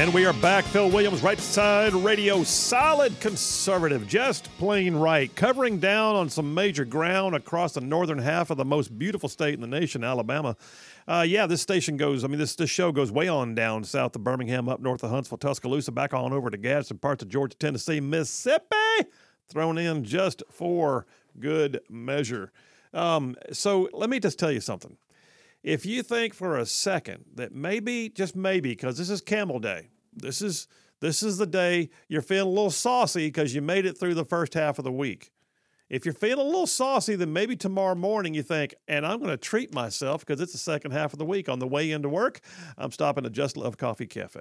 And we are back. Phil Williams, Right Side Radio, solid conservative, just plain right, covering down on some major ground across the northern half of the most beautiful state in the nation, Alabama. Uh, yeah, this station goes, I mean, this, this show goes way on down south of Birmingham, up north of Huntsville, Tuscaloosa, back on over to Gadsden, parts of Georgia, Tennessee, Mississippi, thrown in just for good measure. Um, so let me just tell you something. If you think for a second that maybe, just maybe, because this is Camel Day, this is this is the day you're feeling a little saucy because you made it through the first half of the week. If you're feeling a little saucy, then maybe tomorrow morning you think, and I'm going to treat myself because it's the second half of the week. On the way into work, I'm stopping at Just Love Coffee Cafe.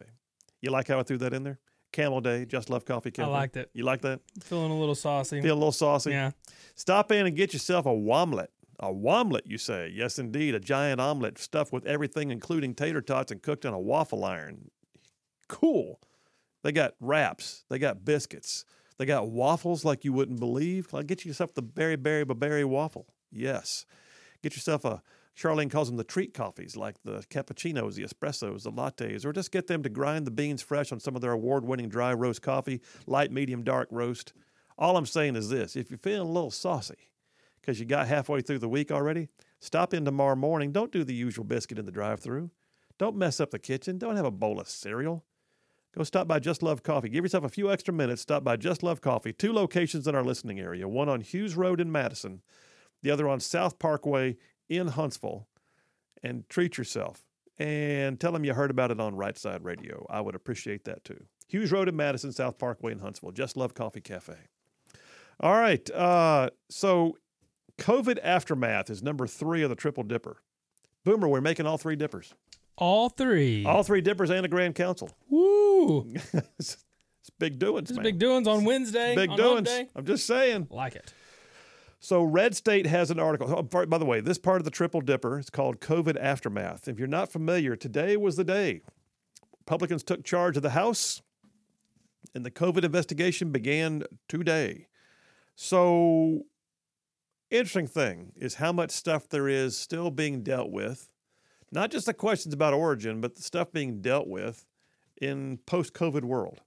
You like how I threw that in there? Camel Day, Just Love Coffee Cafe. I liked it. You like that? Feeling a little saucy. Feel a little saucy? Yeah. Stop in and get yourself a womlet. A womlet, you say? Yes, indeed. A giant omelet stuffed with everything, including tater tots, and cooked on a waffle iron. Cool. They got wraps. They got biscuits. They got waffles like you wouldn't believe. Like get yourself the berry berry berry waffle. Yes. Get yourself a Charlene calls them the treat coffees, like the cappuccinos, the espressos, the lattes, or just get them to grind the beans fresh on some of their award winning dry roast coffee, light, medium, dark roast. All I'm saying is this if you're feeling a little saucy because you got halfway through the week already, stop in tomorrow morning. Don't do the usual biscuit in the drive through. Don't mess up the kitchen. Don't have a bowl of cereal. Go stop by Just Love Coffee. Give yourself a few extra minutes. Stop by Just Love Coffee. Two locations in our listening area one on Hughes Road in Madison, the other on South Parkway in Huntsville. And treat yourself. And tell them you heard about it on Right Side Radio. I would appreciate that too. Hughes Road in Madison, South Parkway in Huntsville. Just Love Coffee Cafe. All right. Uh, so, COVID aftermath is number three of the triple dipper. Boomer, we're making all three dippers. All three. All three dippers and a grand council. Woo! it's, it's big doings. Is man. big doings on Wednesday. Big on doings. I'm just saying. Like it. So, Red State has an article. Oh, by the way, this part of the Triple Dipper is called COVID Aftermath. If you're not familiar, today was the day Republicans took charge of the House, and the COVID investigation began today. So, interesting thing is how much stuff there is still being dealt with. Not just the questions about origin, but the stuff being dealt with in post-COVID world.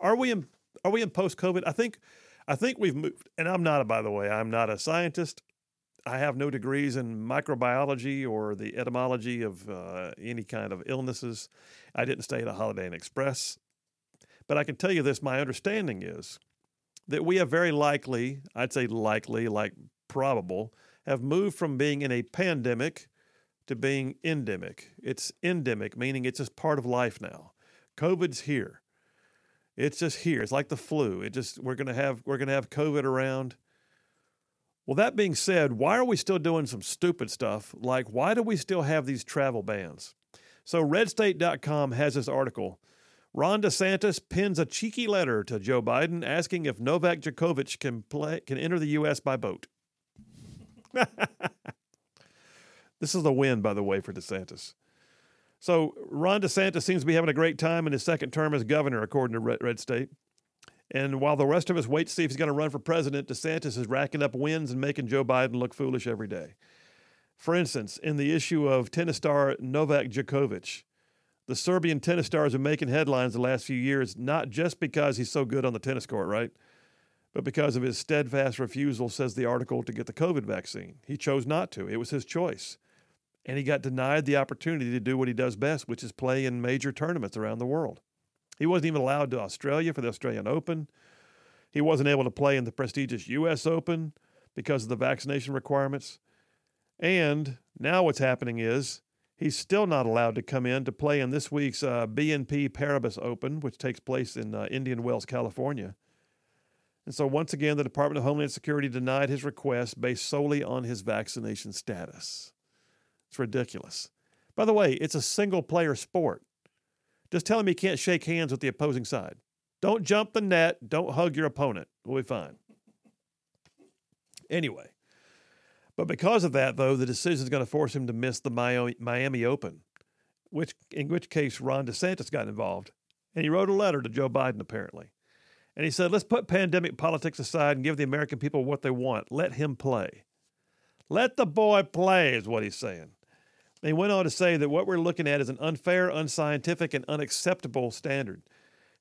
Are we in are we in post-COVID? I think I think we've moved, and I'm not, a, by the way, I'm not a scientist. I have no degrees in microbiology or the etymology of uh, any kind of illnesses. I didn't stay at a Holiday Inn Express. But I can tell you this my understanding is that we have very likely, I'd say likely, like probable, have moved from being in a pandemic to being endemic. It's endemic, meaning it's just part of life now. COVID's here. It's just here. It's like the flu. It just we're gonna have we're gonna have COVID around. Well, that being said, why are we still doing some stupid stuff? Like why do we still have these travel bans? So redstate.com has this article. Ron DeSantis pins a cheeky letter to Joe Biden asking if Novak Djokovic can play can enter the US by boat. this is a win, by the way, for DeSantis. So Ron DeSantis seems to be having a great time in his second term as governor, according to Red, State. And while the rest of us wait to see if he's going to run for president, DeSantis is racking up wins and making Joe Biden look foolish every day. For instance, in the issue of tennis star Novak Djokovic, the Serbian tennis star has been making headlines the last few years, not just because he's so good on the tennis court, right? But because of his steadfast refusal, says the article, to get the COVID vaccine. He chose not to. It was his choice and he got denied the opportunity to do what he does best, which is play in major tournaments around the world. He wasn't even allowed to Australia for the Australian Open. He wasn't able to play in the prestigious U.S. Open because of the vaccination requirements. And now what's happening is he's still not allowed to come in to play in this week's uh, BNP Paribas Open, which takes place in uh, Indian Wells, California. And so, once again, the Department of Homeland Security denied his request based solely on his vaccination status. It's ridiculous. By the way, it's a single player sport. Just tell him he can't shake hands with the opposing side. Don't jump the net. Don't hug your opponent. We'll be fine. Anyway, but because of that, though, the decision is going to force him to miss the Miami Open, which in which case Ron DeSantis got involved, and he wrote a letter to Joe Biden apparently, and he said, "Let's put pandemic politics aside and give the American people what they want. Let him play. Let the boy play," is what he's saying. And he went on to say that what we're looking at is an unfair, unscientific, and unacceptable standard.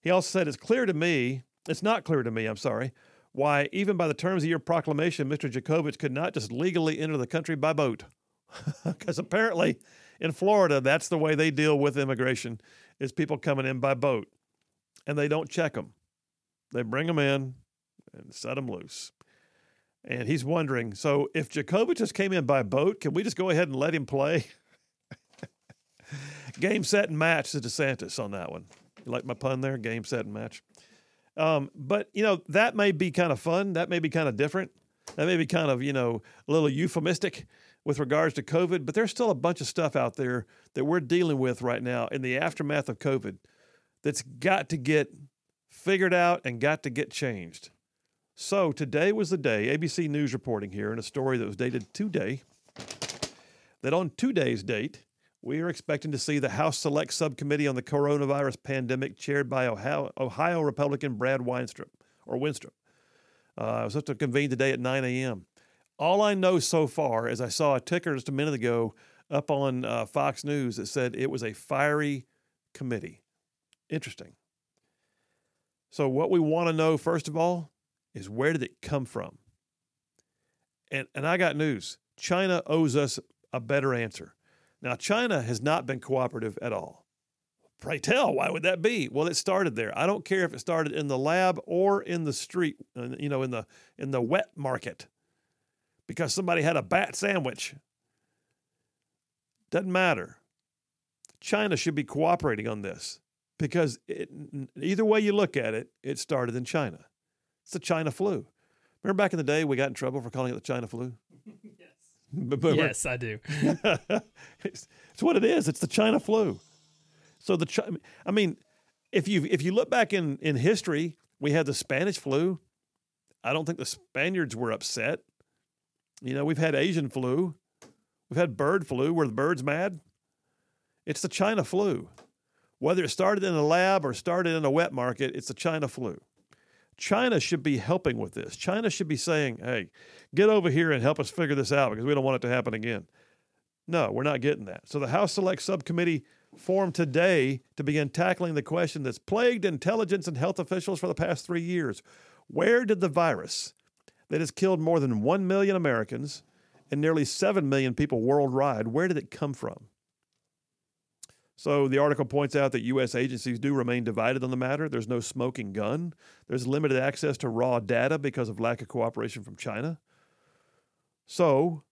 He also said, It's clear to me, it's not clear to me, I'm sorry, why, even by the terms of your proclamation, Mr. Jacobich could not just legally enter the country by boat. Because apparently in Florida, that's the way they deal with immigration is people coming in by boat and they don't check them. They bring him in and set him loose. And he's wondering, so if Jacobich just came in by boat, can we just go ahead and let him play? Game, set, and match to DeSantis on that one. You like my pun there? Game, set, and match. Um, but, you know, that may be kind of fun. That may be kind of different. That may be kind of, you know, a little euphemistic with regards to COVID, but there's still a bunch of stuff out there that we're dealing with right now in the aftermath of COVID that's got to get figured out and got to get changed. So today was the day, ABC News reporting here in a story that was dated today, that on today's date, we are expecting to see the House Select Subcommittee on the Coronavirus Pandemic, chaired by Ohio, Ohio Republican Brad Weinstrup or Winstrup. Uh, it was supposed to convene today at 9 a.m. All I know so far is I saw a ticker just a minute ago up on uh, Fox News that said it was a fiery committee. Interesting. So, what we want to know, first of all, is where did it come from? And, and I got news China owes us a better answer. Now, China has not been cooperative at all. Pray tell, why would that be? Well, it started there. I don't care if it started in the lab or in the street, you know, in the in the wet market, because somebody had a bat sandwich. Doesn't matter. China should be cooperating on this because it, either way you look at it, it started in China. It's the China flu. Remember back in the day, we got in trouble for calling it the China flu. yes. But, but yes, I do. it's, it's what it is. It's the China flu. So the I mean, if you if you look back in in history, we had the Spanish flu. I don't think the Spaniards were upset. You know, we've had Asian flu. We've had bird flu Were the bird's mad. It's the China flu. Whether it started in a lab or started in a wet market, it's the China flu. China should be helping with this. China should be saying, hey, get over here and help us figure this out because we don't want it to happen again. No, we're not getting that. So the House Select Subcommittee formed today to begin tackling the question that's plagued intelligence and health officials for the past three years. Where did the virus that has killed more than 1 million Americans and nearly 7 million people worldwide, where did it come from? So the article points out that U.S. agencies do remain divided on the matter. There's no smoking gun. There's limited access to raw data because of lack of cooperation from China. So,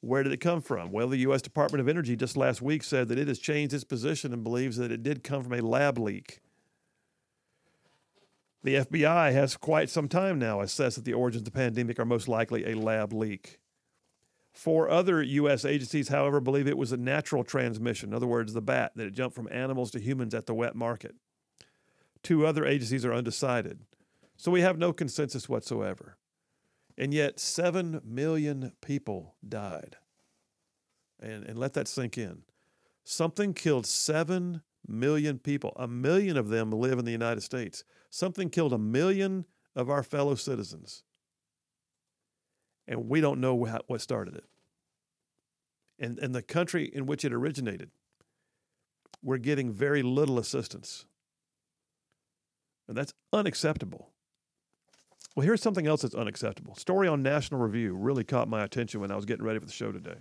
where did it come from? Well, the U.S. Department of Energy just last week said that it has changed its position and believes that it did come from a lab leak. The FBI has quite some time now assessed that the origins of the pandemic are most likely a lab leak. Four other U.S. agencies, however, believe it was a natural transmission. In other words, the bat, that it jumped from animals to humans at the wet market. Two other agencies are undecided. So we have no consensus whatsoever. And yet, 7 million people died. And, and let that sink in. Something killed 7 million people. A million of them live in the United States. Something killed a million of our fellow citizens and we don't know what started it. And, and the country in which it originated, we're getting very little assistance. And that's unacceptable. Well, here's something else that's unacceptable. Story on National Review really caught my attention when I was getting ready for the show today.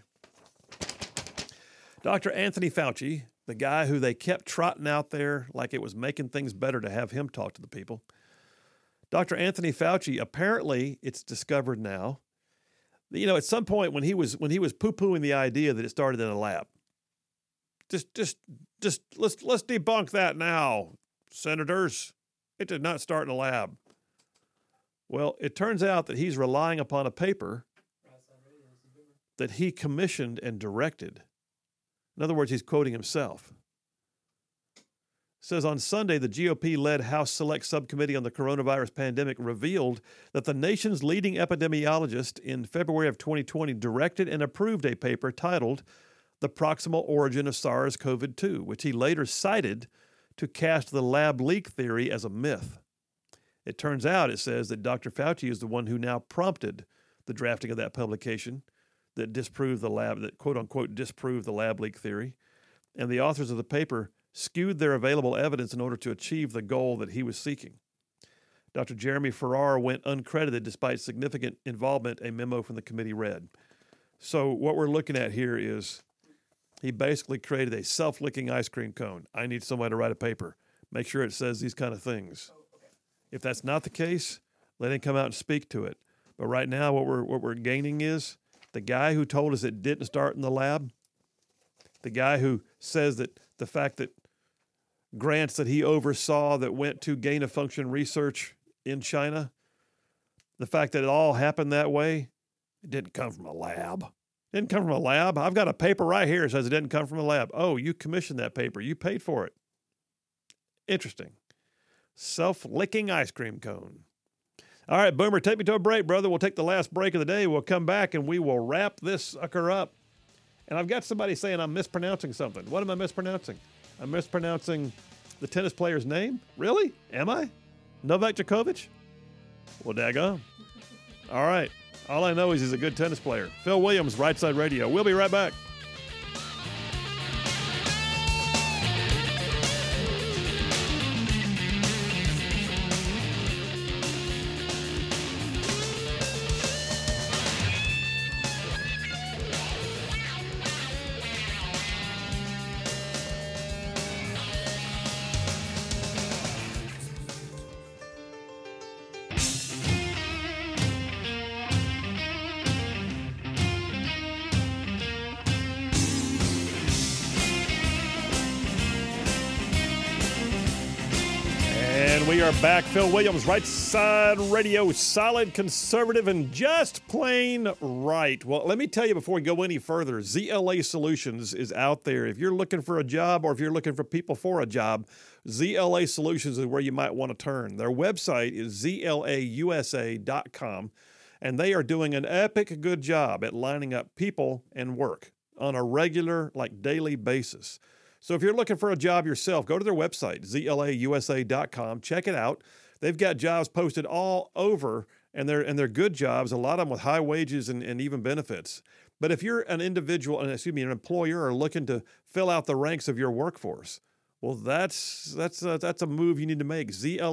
Dr. Anthony Fauci, the guy who they kept trotting out there like it was making things better to have him talk to the people. Dr. Anthony Fauci, apparently, it's discovered now, you know, at some point when he was when he was poo pooing the idea that it started in a lab, just just just let's let's debunk that now, senators. It did not start in a lab. Well, it turns out that he's relying upon a paper that he commissioned and directed. In other words, he's quoting himself says on Sunday, the GOP led House Select Subcommittee on the Coronavirus Pandemic revealed that the nation's leading epidemiologist in February of 2020 directed and approved a paper titled The Proximal Origin of SARS CoV 2, which he later cited to cast the lab leak theory as a myth. It turns out, it says, that Dr. Fauci is the one who now prompted the drafting of that publication that disproved the lab, that quote unquote disproved the lab leak theory. And the authors of the paper skewed their available evidence in order to achieve the goal that he was seeking. Dr. Jeremy Farrar went uncredited despite significant involvement, a memo from the committee read. So, what we're looking at here is he basically created a self licking ice cream cone. I need somebody to write a paper. Make sure it says these kind of things. Oh, if that's not the case, let him come out and speak to it. But right now, what we're, what we're gaining is the guy who told us it didn't start in the lab, the guy who says that the fact that grants that he oversaw that went to gain of function research in China, the fact that it all happened that way, it didn't come from a lab. It didn't come from a lab. I've got a paper right here that says it didn't come from a lab. Oh, you commissioned that paper. You paid for it. Interesting. Self licking ice cream cone. All right, Boomer, take me to a break, brother. We'll take the last break of the day. We'll come back and we will wrap this sucker up. And I've got somebody saying I'm mispronouncing something. What am I mispronouncing? I'm mispronouncing the tennis player's name? Really? Am I? Novak Djokovic? Well, daggone. All right. All I know is he's a good tennis player. Phil Williams, Right Side Radio. We'll be right back. And we are back. Phil Williams, Right Side Radio, solid, conservative, and just plain right. Well, let me tell you before we go any further ZLA Solutions is out there. If you're looking for a job or if you're looking for people for a job, ZLA Solutions is where you might want to turn. Their website is zlausa.com, and they are doing an epic good job at lining up people and work on a regular, like daily basis. So if you're looking for a job yourself, go to their website, zlausa.com. Check it out. They've got jobs posted all over, and they're and they're good jobs. A lot of them with high wages and, and even benefits. But if you're an individual, and excuse me, an employer, or looking to fill out the ranks of your workforce, well, that's that's a, that's a move you need to make. zlausa.com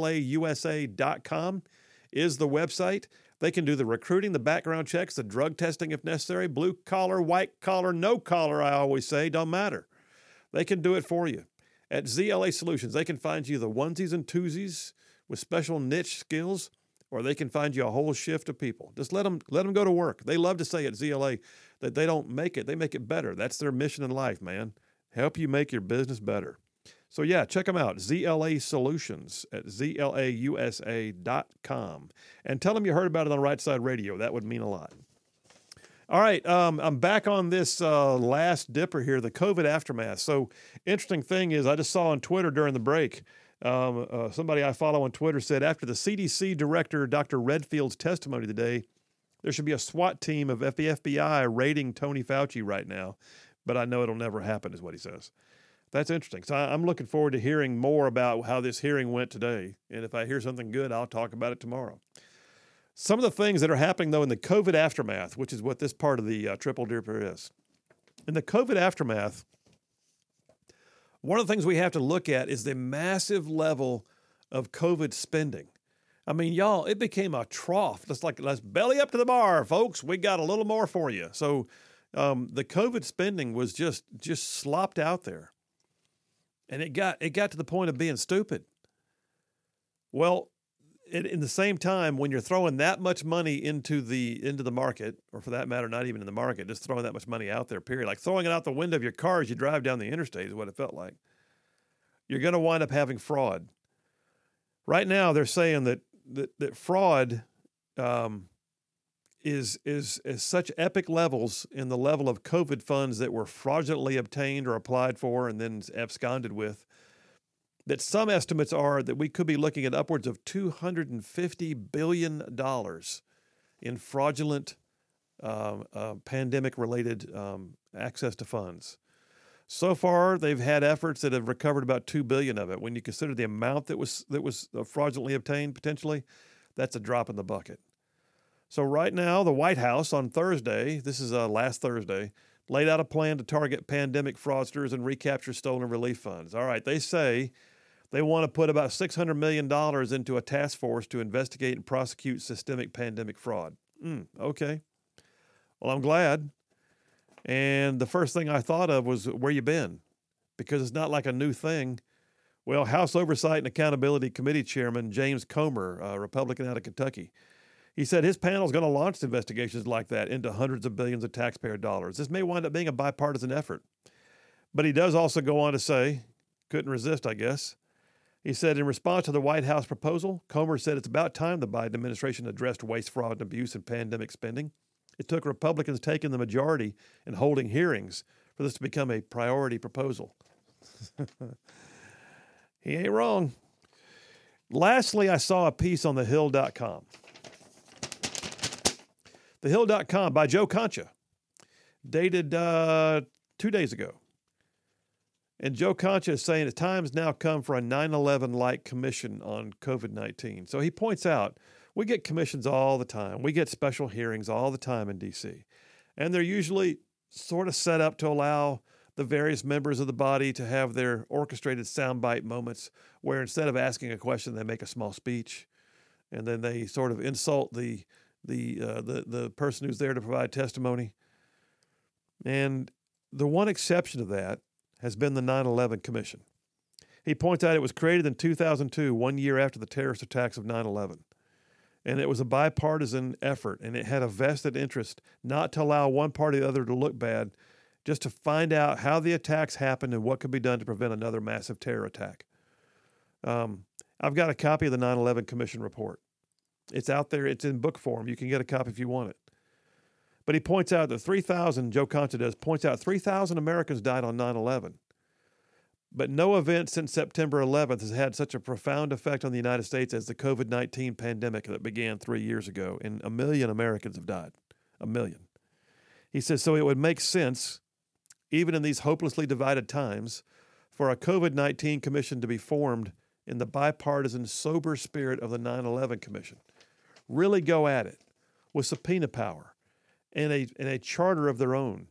is the website. They can do the recruiting, the background checks, the drug testing if necessary, blue collar, white collar, no collar. I always say, don't matter. They can do it for you. At ZLA Solutions, they can find you the onesies and twosies with special niche skills, or they can find you a whole shift of people. Just let them let them go to work. They love to say at ZLA that they don't make it; they make it better. That's their mission in life, man. Help you make your business better. So yeah, check them out. ZLA Solutions at zlausa.com, and tell them you heard about it on Right Side Radio. That would mean a lot. All right, um, I'm back on this uh, last dipper here, the COVID aftermath. So, interesting thing is, I just saw on Twitter during the break, um, uh, somebody I follow on Twitter said after the CDC director, Dr. Redfield's testimony today, there should be a SWAT team of FBI raiding Tony Fauci right now. But I know it'll never happen, is what he says. That's interesting. So, I'm looking forward to hearing more about how this hearing went today. And if I hear something good, I'll talk about it tomorrow. Some of the things that are happening, though, in the COVID aftermath, which is what this part of the uh, triple dipper is. In the COVID aftermath, one of the things we have to look at is the massive level of COVID spending. I mean, y'all, it became a trough. It's like, let's belly up to the bar, folks. We got a little more for you. So um, the COVID spending was just just slopped out there. And it got it got to the point of being stupid. Well, it, in the same time, when you're throwing that much money into the into the market, or for that matter, not even in the market, just throwing that much money out there, period, like throwing it out the window of your car as you drive down the interstate is what it felt like. You're going to wind up having fraud. Right now, they're saying that that, that fraud um, is is is such epic levels in the level of COVID funds that were fraudulently obtained or applied for and then absconded with that some estimates are that we could be looking at upwards of $250 billion in fraudulent um, uh, pandemic related um, access to funds. So far, they've had efforts that have recovered about two billion of it. When you consider the amount that was that was uh, fraudulently obtained, potentially, that's a drop in the bucket. So, right now, the White House on Thursday, this is uh, last Thursday, laid out a plan to target pandemic fraudsters and recapture stolen relief funds. All right, they say they want to put about $600 million into a task force to investigate and prosecute systemic pandemic fraud. Mm, okay. Well, I'm glad. And the first thing I thought of was where you been? Because it's not like a new thing. Well, House Oversight and Accountability Committee Chairman James Comer, a Republican out of Kentucky, he said his panel is going to launch investigations like that into hundreds of billions of taxpayer dollars. This may wind up being a bipartisan effort. But he does also go on to say, couldn't resist, I guess. He said, in response to the White House proposal, Comer said it's about time the Biden administration addressed waste, fraud, and abuse in pandemic spending. It took Republicans taking the majority and holding hearings for this to become a priority proposal. he ain't wrong. Lastly, I saw a piece on thehill.com. Thehill.com by Joe Concha, dated uh, two days ago. And Joe Concha is saying the time's now come for a 9 11 like commission on COVID 19. So he points out we get commissions all the time, we get special hearings all the time in D.C. And they're usually sort of set up to allow the various members of the body to have their orchestrated soundbite moments where instead of asking a question, they make a small speech and then they sort of insult the the uh, the the person who's there to provide testimony. And the one exception to that has been the 9/11 Commission. He points out it was created in 2002, one year after the terrorist attacks of 9/11. And it was a bipartisan effort, and it had a vested interest not to allow one party or the other to look bad, just to find out how the attacks happened and what could be done to prevent another massive terror attack. Um, I've got a copy of the 9 11 Commission report. It's out there, it's in book form. You can get a copy if you want it. But he points out that 3,000, Joe Concha does, points out 3,000 Americans died on 9 11. But no event since September 11th has had such a profound effect on the United States as the COVID 19 pandemic that began three years ago, and a million Americans have died. A million. He says, so it would make sense, even in these hopelessly divided times, for a COVID 19 commission to be formed in the bipartisan, sober spirit of the 9 11 Commission. Really go at it with subpoena power and a, and a charter of their own.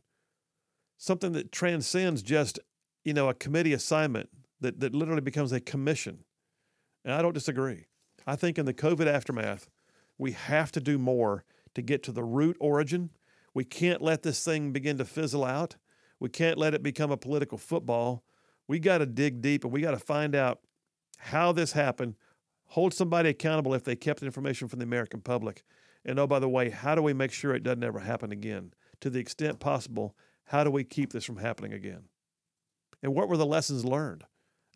Something that transcends just, you know, a committee assignment that, that literally becomes a commission. And I don't disagree. I think in the COVID aftermath, we have to do more to get to the root origin. We can't let this thing begin to fizzle out. We can't let it become a political football. We got to dig deep and we got to find out how this happened, hold somebody accountable if they kept information from the American public. And oh, by the way, how do we make sure it doesn't ever happen again? To the extent possible, how do we keep this from happening again? And what were the lessons learned?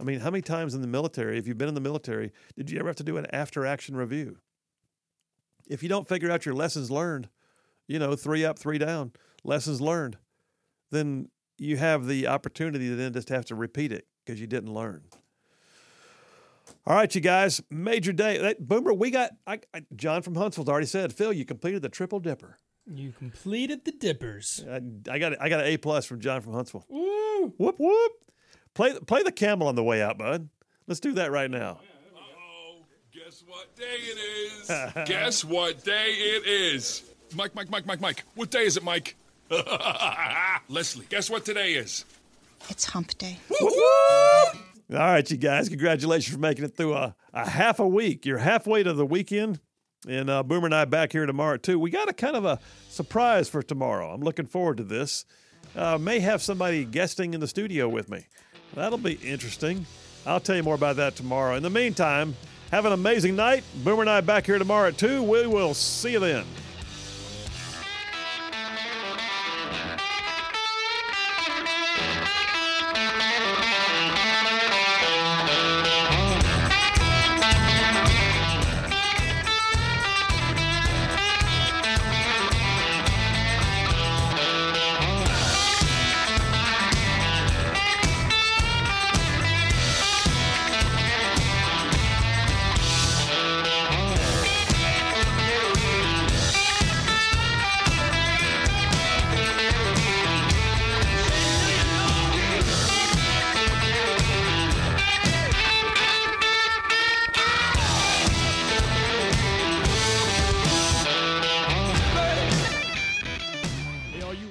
I mean, how many times in the military, if you've been in the military, did you ever have to do an after action review? If you don't figure out your lessons learned, you know, three up, three down, lessons learned, then you have the opportunity to then just have to repeat it because you didn't learn. All right, you guys, major day. That, Boomer, we got I, I, John from Huntsville's already said, Phil, you completed the triple dipper. You completed the dippers. I, I got I got an A plus from John from Huntsville. Woo! Whoop whoop. Play play the camel on the way out, bud. Let's do that right now. Oh, guess what day it is? guess what day it is? Mike, Mike, Mike, Mike, Mike. What day is it, Mike? Leslie, guess what today is? It's hump day. All right, you guys, congratulations for making it through a, a half a week. You're halfway to the weekend. And uh, Boomer and I back here tomorrow, too. We got a kind of a surprise for tomorrow. I'm looking forward to this. Uh, may have somebody guesting in the studio with me. That'll be interesting. I'll tell you more about that tomorrow. In the meantime, have an amazing night. Boomer and I back here tomorrow 2. We will see you then.